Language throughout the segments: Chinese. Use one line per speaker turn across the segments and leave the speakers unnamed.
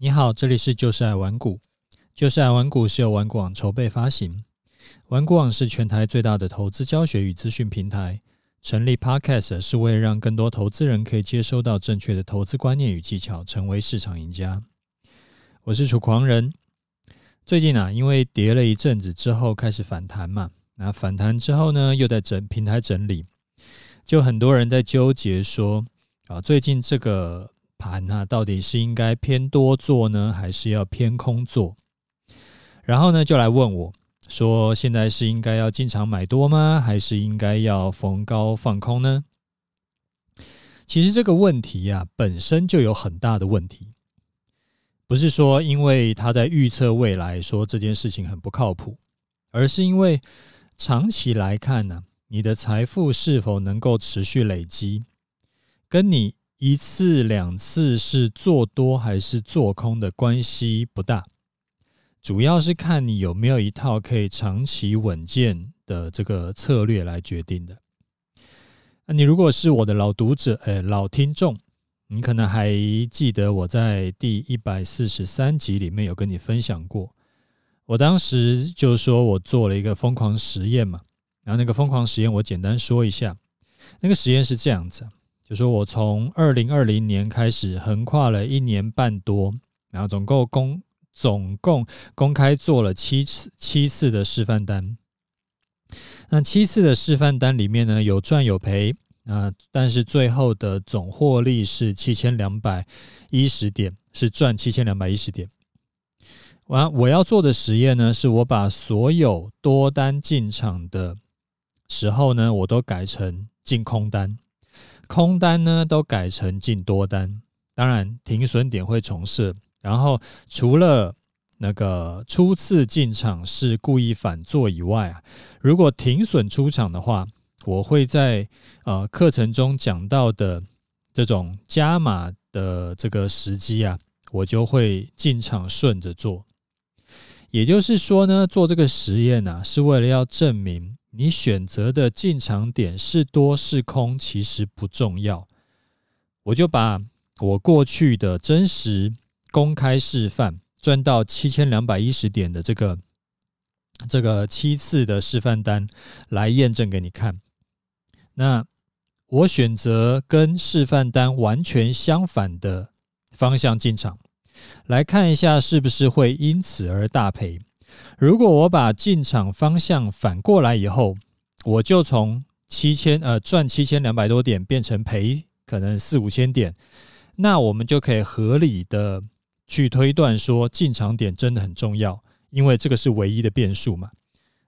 你好，这里是就是爱玩股。就是爱玩股是由玩股网筹备发行。玩股网是全台最大的投资教学与资讯平台。成立 Podcast 是为了让更多投资人可以接收到正确的投资观念与技巧，成为市场赢家。我是楚狂人。最近啊，因为跌了一阵子之后开始反弹嘛，那反弹之后呢，又在整平台整理，就很多人在纠结说啊，最近这个。盘啊，到底是应该偏多做呢，还是要偏空做？然后呢，就来问我说，现在是应该要进场买多吗？还是应该要逢高放空呢？其实这个问题呀，本身就有很大的问题，不是说因为他在预测未来说这件事情很不靠谱，而是因为长期来看呢，你的财富是否能够持续累积，跟你。一次两次是做多还是做空的关系不大，主要是看你有没有一套可以长期稳健的这个策略来决定的。那你如果是我的老读者，哎，老听众，你可能还记得我在第一百四十三集里面有跟你分享过，我当时就说我做了一个疯狂实验嘛，然后那个疯狂实验我简单说一下，那个实验是这样子。就说我从二零二零年开始横跨了一年半多，然后总共公总共公开做了七次七次的示范单。那七次的示范单里面呢，有赚有赔啊，但是最后的总获利是七千两百一十点，是赚七千两百一十点。完，我要做的实验呢，是我把所有多单进场的时候呢，我都改成进空单。空单呢都改成进多单，当然停损点会重设。然后除了那个初次进场是故意反做以外啊，如果停损出场的话，我会在呃课程中讲到的这种加码的这个时机啊，我就会进场顺着做。也就是说呢，做这个实验呢，啊，是为了要证明。你选择的进场点是多是空，其实不重要。我就把我过去的真实公开示范赚到七千两百一十点的这个这个七次的示范单来验证给你看。那我选择跟示范单完全相反的方向进场，来看一下是不是会因此而大赔。如果我把进场方向反过来以后，我就从七千呃赚七千两百多点变成赔可能四五千点，那我们就可以合理的去推断说进场点真的很重要，因为这个是唯一的变数嘛。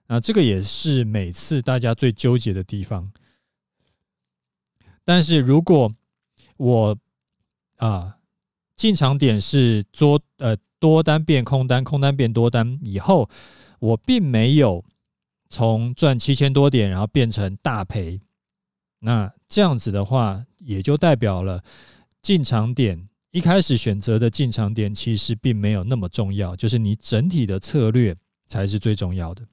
啊，这个也是每次大家最纠结的地方。但是如果我啊进场点是做呃。多单变空单，空单变多单以后，我并没有从赚七千多点，然后变成大赔。那这样子的话，也就代表了进场点一开始选择的进场点其实并没有那么重要，就是你整体的策略才是最重要的。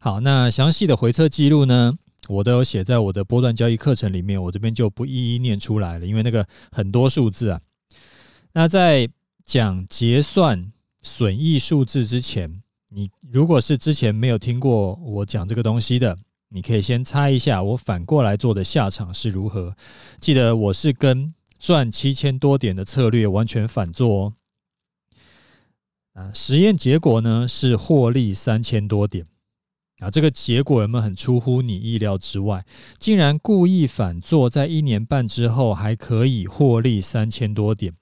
好，那详细的回测记录呢，我都有写在我的波段交易课程里面，我这边就不一一念出来了，因为那个很多数字啊。那在讲结算损益数字之前，你如果是之前没有听过我讲这个东西的，你可以先猜一下我反过来做的下场是如何。记得我是跟赚七千多点的策略完全反做哦。啊，实验结果呢是获利三千多点啊，这个结果有没有很出乎你意料之外？竟然故意反做，在一年半之后还可以获利三千多点。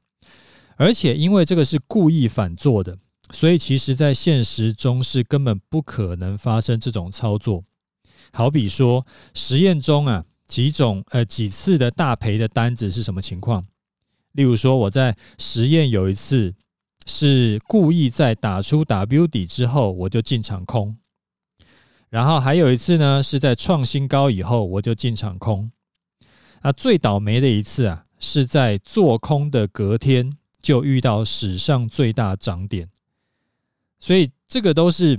而且因为这个是故意反做的，所以其实在现实中是根本不可能发生这种操作。好比说实验中啊，几种呃几次的大赔的单子是什么情况？例如说我在实验有一次是故意在打出 W 底之后我就进场空，然后还有一次呢是在创新高以后我就进场空。那最倒霉的一次啊是在做空的隔天。就遇到史上最大涨点，所以这个都是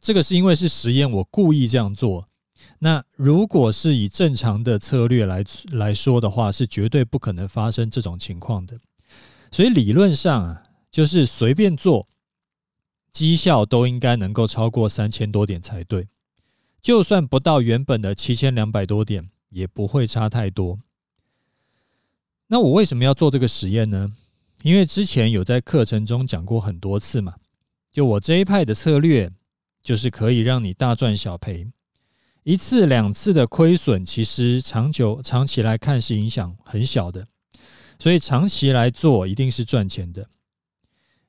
这个是因为是实验，我故意这样做。那如果是以正常的策略来来说的话，是绝对不可能发生这种情况的。所以理论上啊，就是随便做，绩效都应该能够超过三千多点才对。就算不到原本的七千两百多点，也不会差太多。那我为什么要做这个实验呢？因为之前有在课程中讲过很多次嘛。就我这一派的策略，就是可以让你大赚小赔。一次两次的亏损，其实长久长期来看是影响很小的，所以长期来做一定是赚钱的。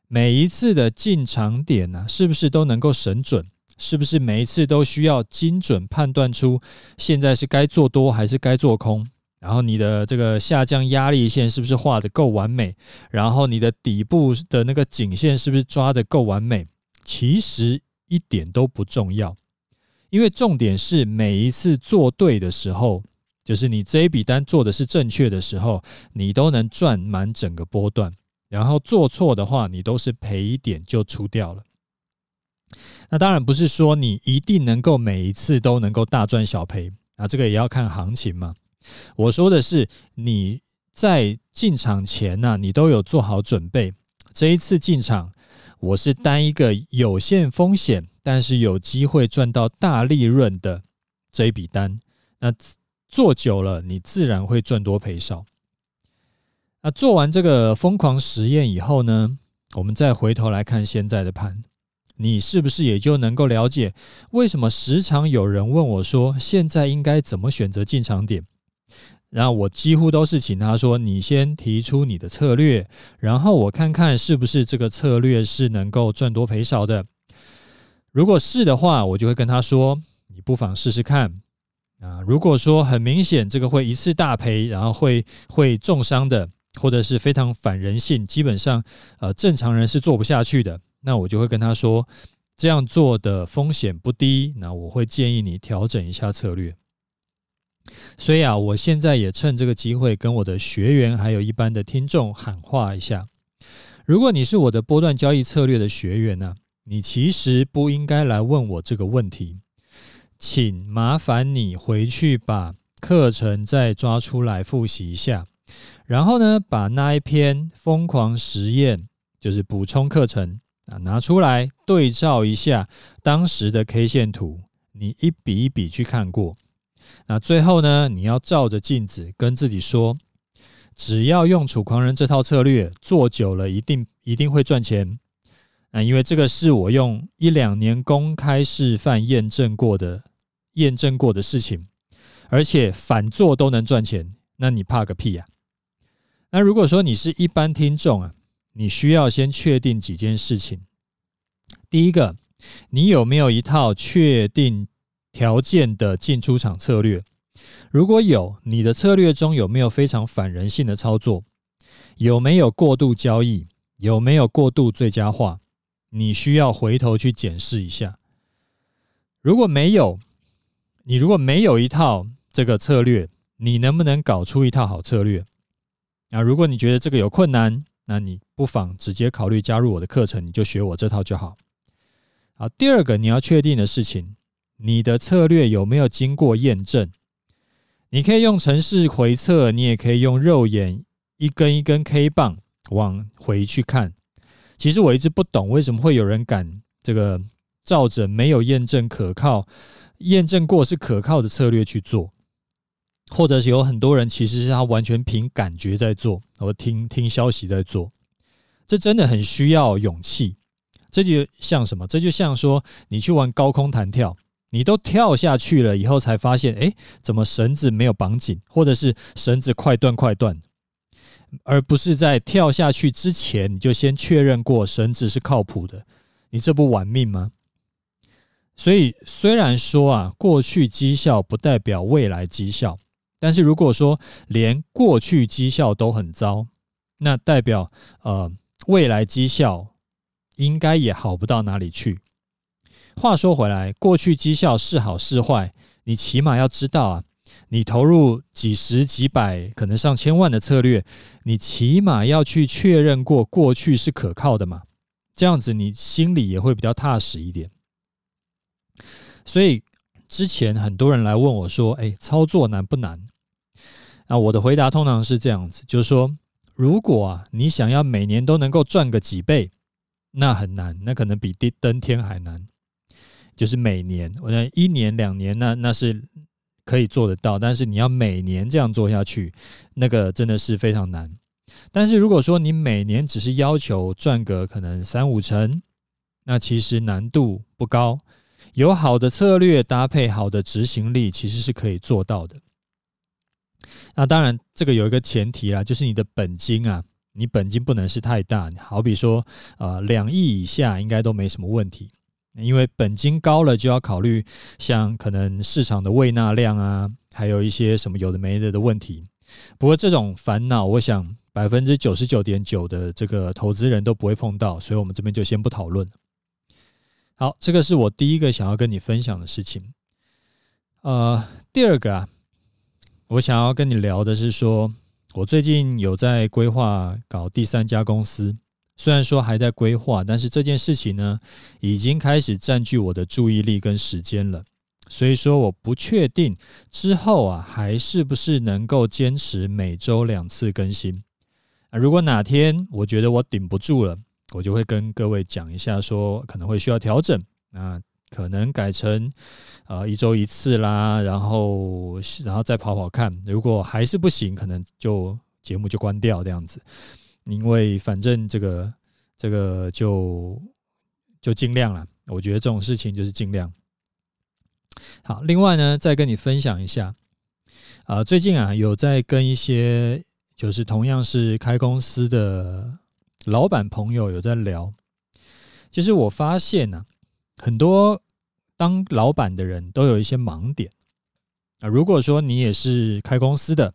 每一次的进场点呢，是不是都能够审准？是不是每一次都需要精准判断出现在是该做多还是该做空？然后你的这个下降压力线是不是画的够完美？然后你的底部的那个颈线是不是抓的够完美？其实一点都不重要，因为重点是每一次做对的时候，就是你这一笔单做的是正确的时候，你都能赚满整个波段。然后做错的话，你都是赔一点就出掉了。那当然不是说你一定能够每一次都能够大赚小赔啊，这个也要看行情嘛。我说的是你在进场前呢，你都有做好准备。这一次进场，我是单一个有限风险，但是有机会赚到大利润的这一笔单。那做久了，你自然会赚多赔少。那做完这个疯狂实验以后呢，我们再回头来看现在的盘。你是不是也就能够了解，为什么时常有人问我说，现在应该怎么选择进场点？然后我几乎都是请他说，你先提出你的策略，然后我看看是不是这个策略是能够赚多赔少的。如果是的话，我就会跟他说，你不妨试试看。啊，如果说很明显这个会一次大赔，然后会会重伤的，或者是非常反人性，基本上呃正常人是做不下去的。那我就会跟他说，这样做的风险不低，那我会建议你调整一下策略。所以啊，我现在也趁这个机会跟我的学员还有一般的听众喊话一下：如果你是我的波段交易策略的学员呢，你其实不应该来问我这个问题，请麻烦你回去把课程再抓出来复习一下，然后呢，把那一篇疯狂实验，就是补充课程。啊，拿出来对照一下当时的 K 线图，你一笔一笔去看过。那最后呢，你要照着镜子跟自己说，只要用楚狂人这套策略做久了，一定一定会赚钱。那因为这个是我用一两年公开示范验证过的，验证过的事情，而且反做都能赚钱，那你怕个屁呀？那如果说你是一般听众啊。你需要先确定几件事情。第一个，你有没有一套确定条件的进出场策略？如果有，你的策略中有没有非常反人性的操作？有没有过度交易？有没有过度最佳化？你需要回头去检视一下。如果没有，你如果没有一套这个策略，你能不能搞出一套好策略？啊，如果你觉得这个有困难，那你不妨直接考虑加入我的课程，你就学我这套就好。好，第二个你要确定的事情，你的策略有没有经过验证？你可以用程式回测，你也可以用肉眼一根一根 K 棒往回去看。其实我一直不懂为什么会有人敢这个照着没有验证可靠、验证过是可靠的策略去做。或者是有很多人其实是他完全凭感觉在做，或听听消息在做，这真的很需要勇气。这就像什么？这就像说你去玩高空弹跳，你都跳下去了以后才发现，哎，怎么绳子没有绑紧，或者是绳子快断快断，而不是在跳下去之前你就先确认过绳子是靠谱的，你这不玩命吗？所以虽然说啊，过去绩效不代表未来绩效。但是如果说连过去绩效都很糟，那代表呃未来绩效应该也好不到哪里去。话说回来，过去绩效是好是坏，你起码要知道啊，你投入几十几百可能上千万的策略，你起码要去确认过过去是可靠的嘛，这样子你心里也会比较踏实一点。所以之前很多人来问我说：“哎，操作难不难？”那我的回答通常是这样子，就是说，如果啊，你想要每年都能够赚个几倍，那很难，那可能比登登天还难。就是每年，我觉得一年两年，那那是可以做得到，但是你要每年这样做下去，那个真的是非常难。但是如果说你每年只是要求赚个可能三五成，那其实难度不高，有好的策略搭配好的执行力，其实是可以做到的。那当然，这个有一个前提啦，就是你的本金啊，你本金不能是太大，好比说，呃，两亿以下应该都没什么问题。因为本金高了，就要考虑像可能市场的未纳量啊，还有一些什么有的没的的问题。不过这种烦恼，我想百分之九十九点九的这个投资人都不会碰到，所以我们这边就先不讨论。好，这个是我第一个想要跟你分享的事情。呃，第二个啊，我想要跟你聊的是说，我最近有在规划搞第三家公司。虽然说还在规划，但是这件事情呢，已经开始占据我的注意力跟时间了。所以说，我不确定之后啊，还是不是能够坚持每周两次更新。啊，如果哪天我觉得我顶不住了，我就会跟各位讲一下，说可能会需要调整。啊，可能改成呃一周一次啦，然后然后再跑跑看。如果还是不行，可能就节目就关掉这样子。因为反正这个这个就就尽量了，我觉得这种事情就是尽量。好，另外呢，再跟你分享一下，啊，最近啊有在跟一些就是同样是开公司的老板朋友有在聊，其实我发现呢，很多当老板的人都有一些盲点啊。如果说你也是开公司的，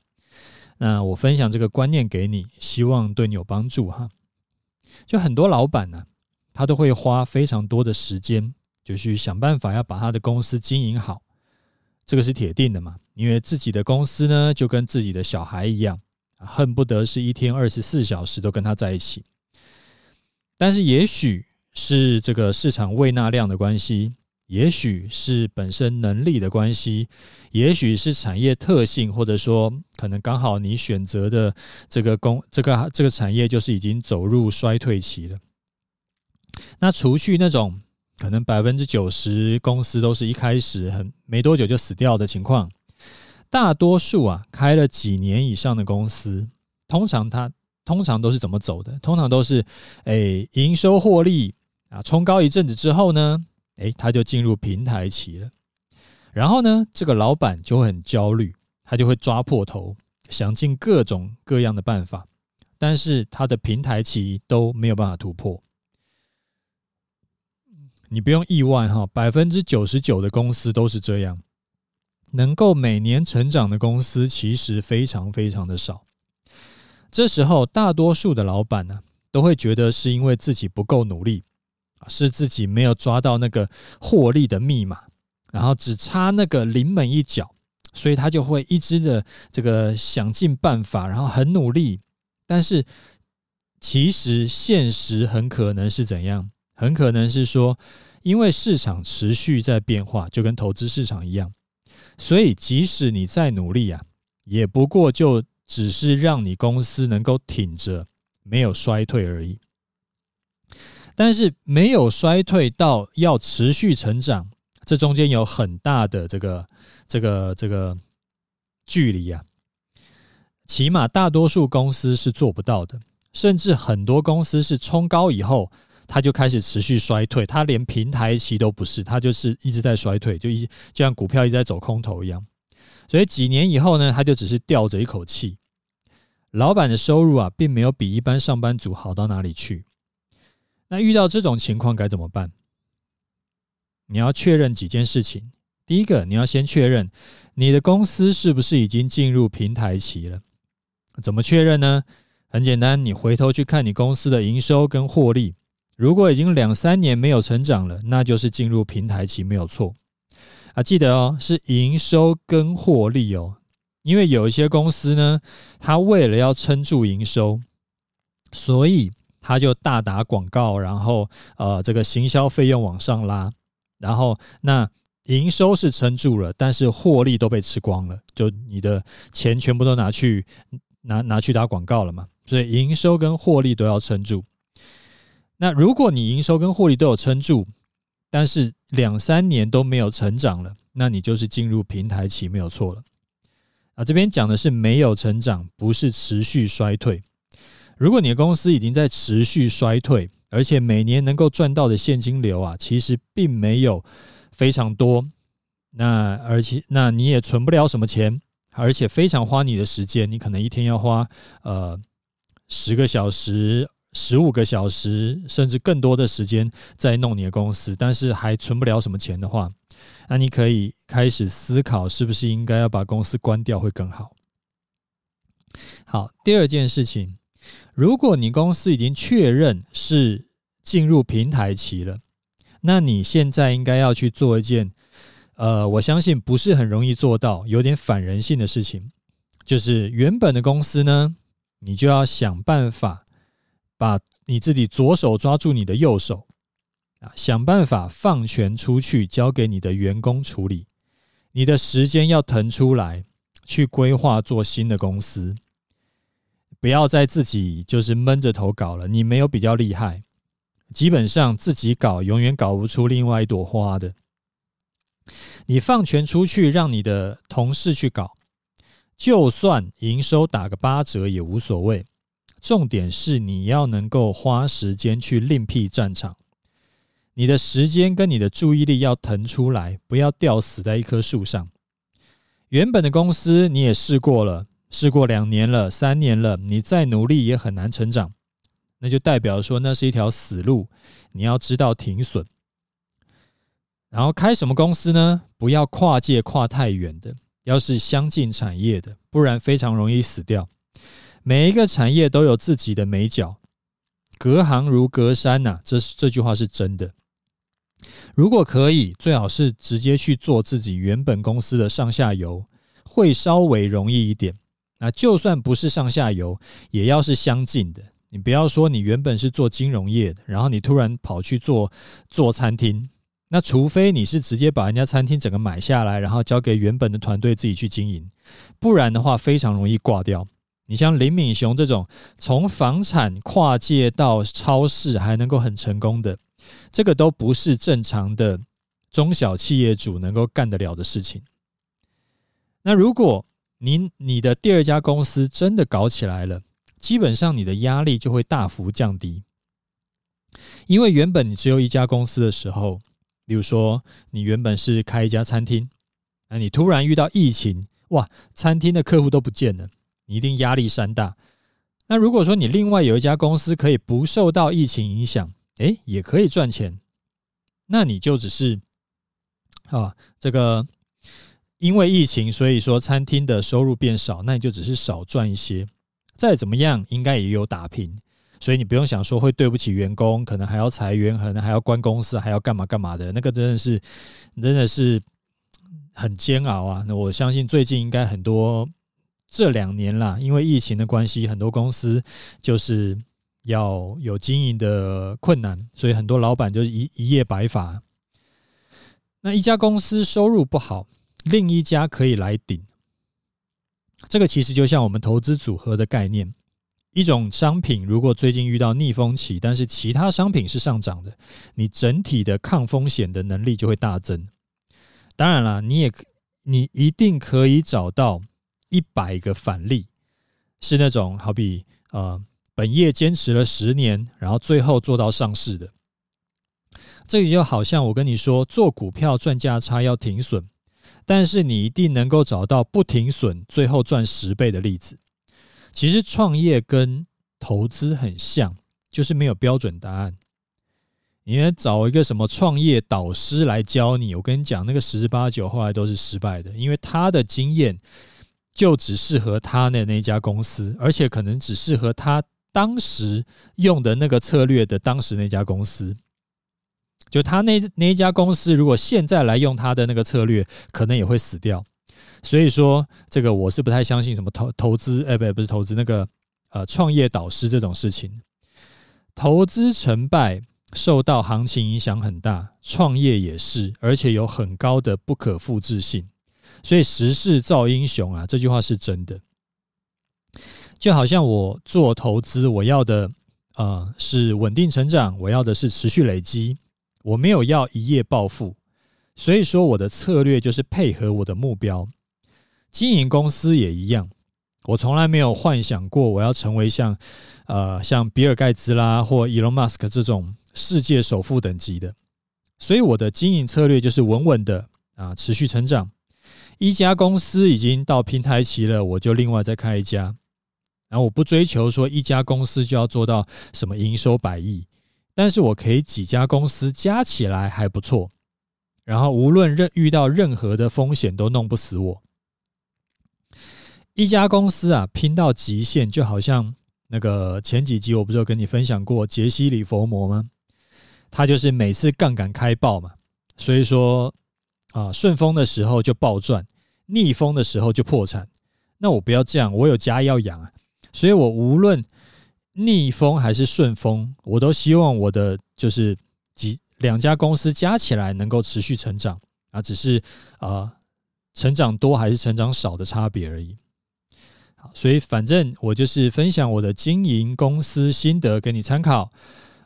那我分享这个观念给你，希望对你有帮助哈。就很多老板呢，他都会花非常多的时间，就去想办法要把他的公司经营好，这个是铁定的嘛。因为自己的公司呢，就跟自己的小孩一样，恨不得是一天二十四小时都跟他在一起。但是也许是这个市场胃纳量的关系。也许是本身能力的关系，也许是产业特性，或者说可能刚好你选择的这个工这个这个产业就是已经走入衰退期了。那除去那种可能百分之九十公司都是一开始很没多久就死掉的情况，大多数啊开了几年以上的公司，通常它通常都是怎么走的？通常都是诶营收获利啊冲高一阵子之后呢？诶，他就进入平台期了，然后呢，这个老板就会很焦虑，他就会抓破头，想尽各种各样的办法，但是他的平台期都没有办法突破。你不用意外哈，百分之九十九的公司都是这样，能够每年成长的公司其实非常非常的少。这时候，大多数的老板呢，都会觉得是因为自己不够努力。是自己没有抓到那个获利的密码，然后只差那个临门一脚，所以他就会一直的这个想尽办法，然后很努力。但是其实现实很可能是怎样？很可能是说，因为市场持续在变化，就跟投资市场一样，所以即使你再努力啊，也不过就只是让你公司能够挺着，没有衰退而已。但是没有衰退到要持续成长，这中间有很大的这个这个这个距离啊，起码大多数公司是做不到的，甚至很多公司是冲高以后，它就开始持续衰退，它连平台期都不是，它就是一直在衰退，就一就像股票一直在走空头一样，所以几年以后呢，它就只是吊着一口气，老板的收入啊，并没有比一般上班族好到哪里去。那遇到这种情况该怎么办？你要确认几件事情。第一个，你要先确认你的公司是不是已经进入平台期了。怎么确认呢？很简单，你回头去看你公司的营收跟获利，如果已经两三年没有成长了，那就是进入平台期没有错。啊，记得哦，是营收跟获利哦，因为有一些公司呢，它为了要撑住营收，所以。他就大打广告，然后呃，这个行销费用往上拉，然后那营收是撑住了，但是获利都被吃光了，就你的钱全部都拿去拿拿去打广告了嘛，所以营收跟获利都要撑住。那如果你营收跟获利都有撑住，但是两三年都没有成长了，那你就是进入平台期，没有错了。啊，这边讲的是没有成长，不是持续衰退。如果你的公司已经在持续衰退，而且每年能够赚到的现金流啊，其实并没有非常多，那而且那你也存不了什么钱。而且非常花你的时间，你可能一天要花呃十个小时、十五个小时，甚至更多的时间在弄你的公司，但是还存不了什么钱的话，那你可以开始思考，是不是应该要把公司关掉会更好。好，第二件事情，如果你公司已经确认是进入平台期了，那你现在应该要去做一件。呃，我相信不是很容易做到，有点反人性的事情，就是原本的公司呢，你就要想办法把你自己左手抓住你的右手，啊，想办法放权出去，交给你的员工处理，你的时间要腾出来去规划做新的公司，不要再自己就是闷着头搞了，你没有比较厉害，基本上自己搞永远搞不出另外一朵花的。你放权出去，让你的同事去搞，就算营收打个八折也无所谓。重点是你要能够花时间去另辟战场，你的时间跟你的注意力要腾出来，不要吊死在一棵树上。原本的公司你也试过了，试过两年了、三年了，你再努力也很难成长，那就代表说那是一条死路，你要知道停损。然后开什么公司呢？不要跨界跨太远的，要是相近产业的，不然非常容易死掉。每一个产业都有自己的眉角，隔行如隔山呐，这是这句话是真的。如果可以，最好是直接去做自己原本公司的上下游，会稍微容易一点。那就算不是上下游，也要是相近的。你不要说你原本是做金融业的，然后你突然跑去做做餐厅。那除非你是直接把人家餐厅整个买下来，然后交给原本的团队自己去经营，不然的话非常容易挂掉。你像林敏雄这种从房产跨界到超市还能够很成功的，这个都不是正常的中小企业主能够干得了的事情。那如果您你的第二家公司真的搞起来了，基本上你的压力就会大幅降低，因为原本你只有一家公司的时候。比如说，你原本是开一家餐厅，那你突然遇到疫情，哇，餐厅的客户都不见了，你一定压力山大。那如果说你另外有一家公司可以不受到疫情影响，诶，也可以赚钱，那你就只是啊，这个因为疫情，所以说餐厅的收入变少，那你就只是少赚一些。再怎么样，应该也有打平。所以你不用想说会对不起员工，可能还要裁员，可能还要关公司，还要干嘛干嘛的，那个真的是真的是很煎熬啊！那我相信最近应该很多这两年啦，因为疫情的关系，很多公司就是要有经营的困难，所以很多老板就是一一夜白发。那一家公司收入不好，另一家可以来顶，这个其实就像我们投资组合的概念。一种商品如果最近遇到逆风期，但是其他商品是上涨的，你整体的抗风险的能力就会大增。当然了，你也你一定可以找到一百个反例，是那种好比呃本业坚持了十年，然后最后做到上市的。这个就好像我跟你说，做股票赚价差要停损，但是你一定能够找到不停损最后赚十倍的例子。其实创业跟投资很像，就是没有标准答案。你要找一个什么创业导师来教你，我跟你讲，那个十之八九后来都是失败的，因为他的经验就只适合他的那家公司，而且可能只适合他当时用的那个策略的当时那家公司。就他那那一家公司，如果现在来用他的那个策略，可能也会死掉。所以说，这个我是不太相信什么投投资，哎，不，不是投资那个呃创业导师这种事情。投资成败受到行情影响很大，创业也是，而且有很高的不可复制性。所以时势造英雄啊，这句话是真的。就好像我做投资，我要的呃是稳定成长，我要的是持续累积，我没有要一夜暴富。所以说，我的策略就是配合我的目标。经营公司也一样，我从来没有幻想过我要成为像呃像比尔盖茨啦或伊隆马斯克这种世界首富等级的。所以我的经营策略就是稳稳的啊，持续成长。一家公司已经到平台期了，我就另外再开一家。然后我不追求说一家公司就要做到什么营收百亿，但是我可以几家公司加起来还不错。然后无论任遇到任何的风险都弄不死我。一家公司啊，拼到极限，就好像那个前几集我不是有跟你分享过杰西·里佛摩吗？他就是每次杠杆开爆嘛，所以说。啊，顺风的时候就暴赚，逆风的时候就破产。那我不要这样，我有家要养啊，所以我无论逆风还是顺风，我都希望我的就是几两家公司加起来能够持续成长啊，只是啊成长多还是成长少的差别而已。好，所以反正我就是分享我的经营公司心得给你参考，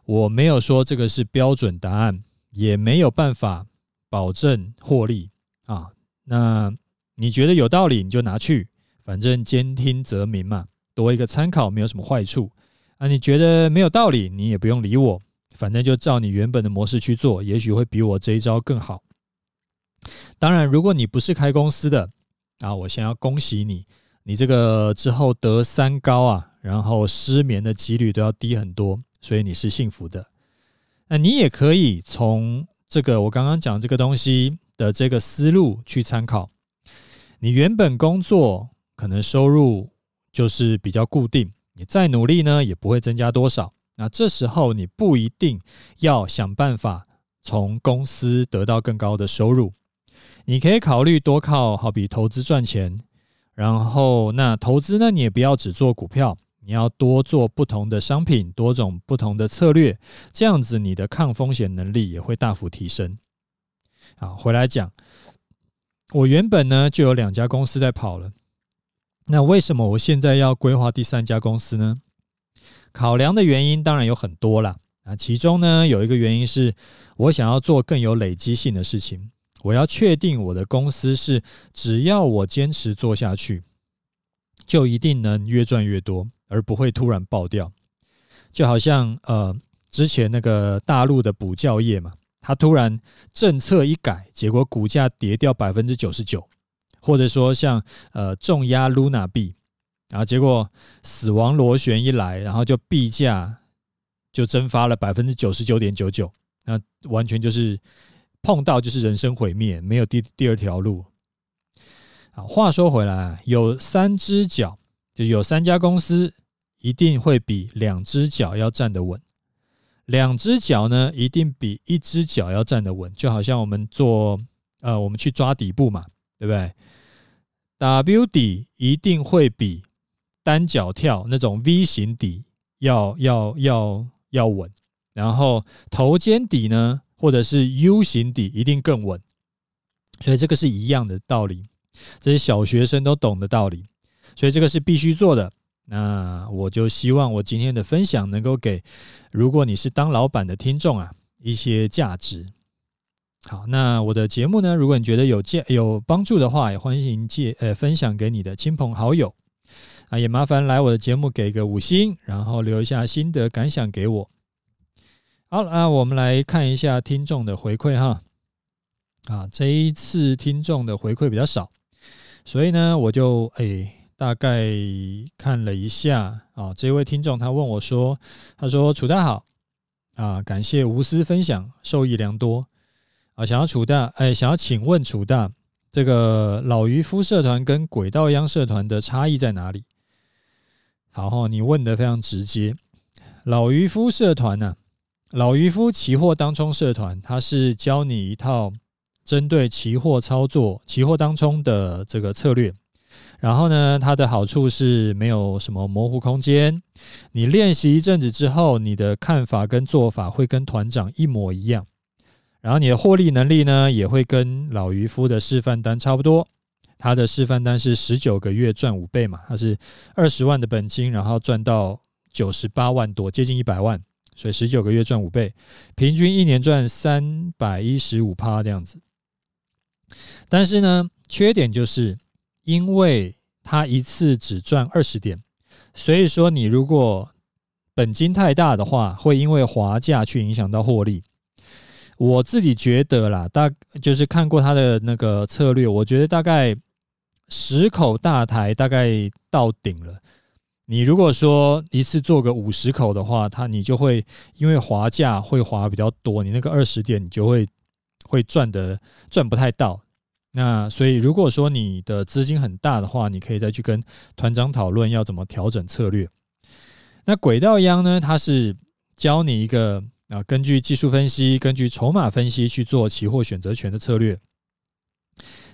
我没有说这个是标准答案，也没有办法。保证获利啊！那你觉得有道理，你就拿去，反正兼听则明嘛，多一个参考没有什么坏处啊。你觉得没有道理，你也不用理我，反正就照你原本的模式去做，也许会比我这一招更好。当然，如果你不是开公司的啊，我先要恭喜你，你这个之后得三高啊，然后失眠的几率都要低很多，所以你是幸福的。那你也可以从。这个我刚刚讲这个东西的这个思路去参考，你原本工作可能收入就是比较固定，你再努力呢也不会增加多少。那这时候你不一定要想办法从公司得到更高的收入，你可以考虑多靠好比投资赚钱，然后那投资呢你也不要只做股票。你要多做不同的商品，多种不同的策略，这样子你的抗风险能力也会大幅提升。好，回来讲，我原本呢就有两家公司在跑了，那为什么我现在要规划第三家公司呢？考量的原因当然有很多啦，啊，其中呢有一个原因是我想要做更有累积性的事情，我要确定我的公司是只要我坚持做下去，就一定能越赚越多。而不会突然爆掉，就好像呃之前那个大陆的补教业嘛，它突然政策一改，结果股价跌掉百分之九十九，或者说像呃重压 Luna 币，然后结果死亡螺旋一来，然后就币价就蒸发了百分之九十九点九九，那完全就是碰到就是人生毁灭，没有第第二条路。好，话说回来，有三只脚。就有三家公司一定会比两只脚要站得稳，两只脚呢一定比一只脚要站得稳，就好像我们做呃，我们去抓底部嘛，对不对？W 底一定会比单脚跳那种 V 型底要要要要稳，然后头肩底呢，或者是 U 型底一定更稳，所以这个是一样的道理，这是小学生都懂的道理。所以这个是必须做的。那我就希望我今天的分享能够给，如果你是当老板的听众啊，一些价值。好，那我的节目呢，如果你觉得有价有帮助的话，也欢迎借呃分享给你的亲朋好友。啊，也麻烦来我的节目给个五星，然后留一下心得感想给我。好，那我们来看一下听众的回馈哈。啊，这一次听众的回馈比较少，所以呢，我就诶。大概看了一下啊，这位听众他问我说：“他说楚大好啊，感谢无私分享，受益良多啊。想要楚大，哎，想要请问楚大，这个老渔夫社团跟轨道央社团的差异在哪里？”好哈，你问的非常直接。老渔夫社团呢，老渔夫期货当冲社团，它是教你一套针对期货操作、期货当冲的这个策略。然后呢，它的好处是没有什么模糊空间。你练习一阵子之后，你的看法跟做法会跟团长一模一样。然后你的获利能力呢，也会跟老渔夫的示范单差不多。他的示范单是十九个月赚五倍嘛，他是二十万的本金，然后赚到九十八万多，接近一百万，所以十九个月赚五倍，平均一年赚三百一十五趴这样子。但是呢，缺点就是因为他一次只赚二十点，所以说你如果本金太大的话，会因为滑价去影响到获利。我自己觉得啦，大就是看过他的那个策略，我觉得大概十口大台大概到顶了。你如果说一次做个五十口的话，他你就会因为滑价会滑比较多，你那个二十点你就会会赚的赚不太到。那所以如果说你的资金很大的话，你可以再去跟团长讨论要怎么调整策略。那轨道央呢，它是教你一个。啊，根据技术分析，根据筹码分析去做期货选择权的策略。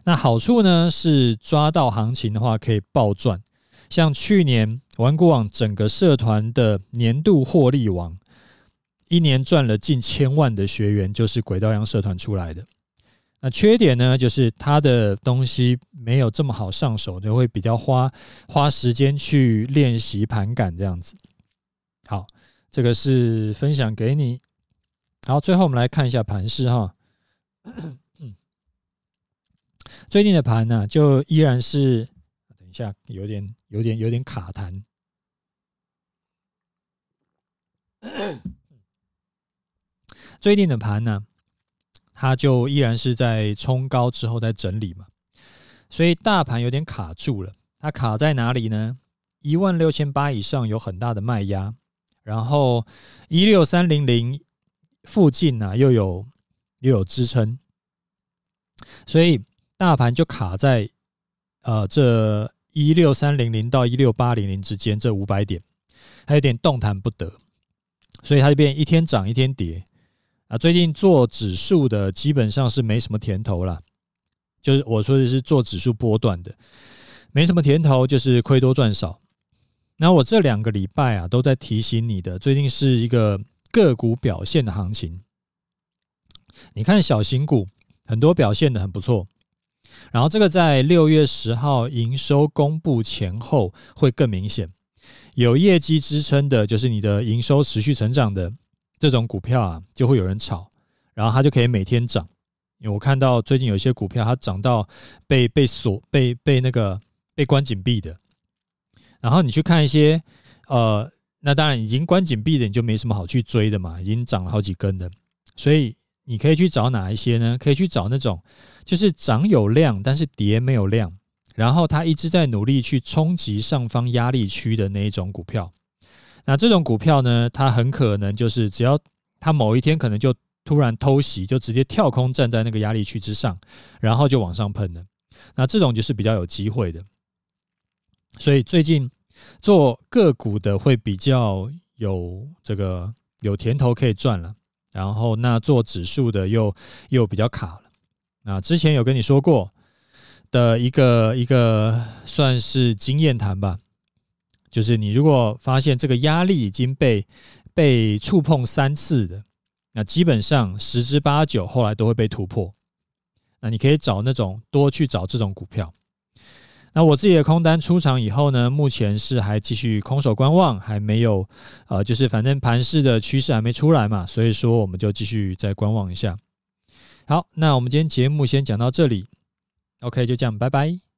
那好处呢是抓到行情的话可以暴赚。像去年玩股网整个社团的年度获利王，一年赚了近千万的学员就是轨道央社团出来的。那缺点呢就是他的东西没有这么好上手，就会比较花花时间去练习盘感这样子。好。这个是分享给你，好，最后我们来看一下盘势哈。最近的盘呢，就依然是，等一下，有点、有点、有点卡弹。最近的盘呢，它就依然是在冲高之后在整理嘛，所以大盘有点卡住了。它卡在哪里呢？一万六千八以上有很大的卖压。然后一六三零零附近呢，又有又有支撑，所以大盘就卡在呃这一六三零零到一六八零零之间这五百点，还有点动弹不得，所以它就变一天涨一天跌啊。最近做指数的基本上是没什么甜头了，就是我说的是做指数波段的，没什么甜头，就是亏多赚少。那我这两个礼拜啊，都在提醒你的，最近是一个个股表现的行情。你看小型股很多表现得很不错，然后这个在六月十号营收公布前后会更明显。有业绩支撑的，就是你的营收持续成长的这种股票啊，就会有人炒，然后它就可以每天涨。因为我看到最近有一些股票，它涨到被被锁、被被那个被关紧闭的。然后你去看一些，呃，那当然已经关紧闭的，你就没什么好去追的嘛，已经涨了好几根的，所以你可以去找哪一些呢？可以去找那种就是涨有量，但是跌没有量，然后它一直在努力去冲击上方压力区的那一种股票。那这种股票呢，它很可能就是只要它某一天可能就突然偷袭，就直接跳空站在那个压力区之上，然后就往上喷了。那这种就是比较有机会的。所以最近做个股的会比较有这个有甜头可以赚了，然后那做指数的又又比较卡了。那之前有跟你说过的一个一个算是经验谈吧，就是你如果发现这个压力已经被被触碰三次的，那基本上十之八九后来都会被突破。那你可以找那种多去找这种股票。那我自己的空单出场以后呢，目前是还继续空手观望，还没有，呃，就是反正盘势的趋势还没出来嘛，所以说我们就继续再观望一下。好，那我们今天节目先讲到这里，OK，就这样，拜拜。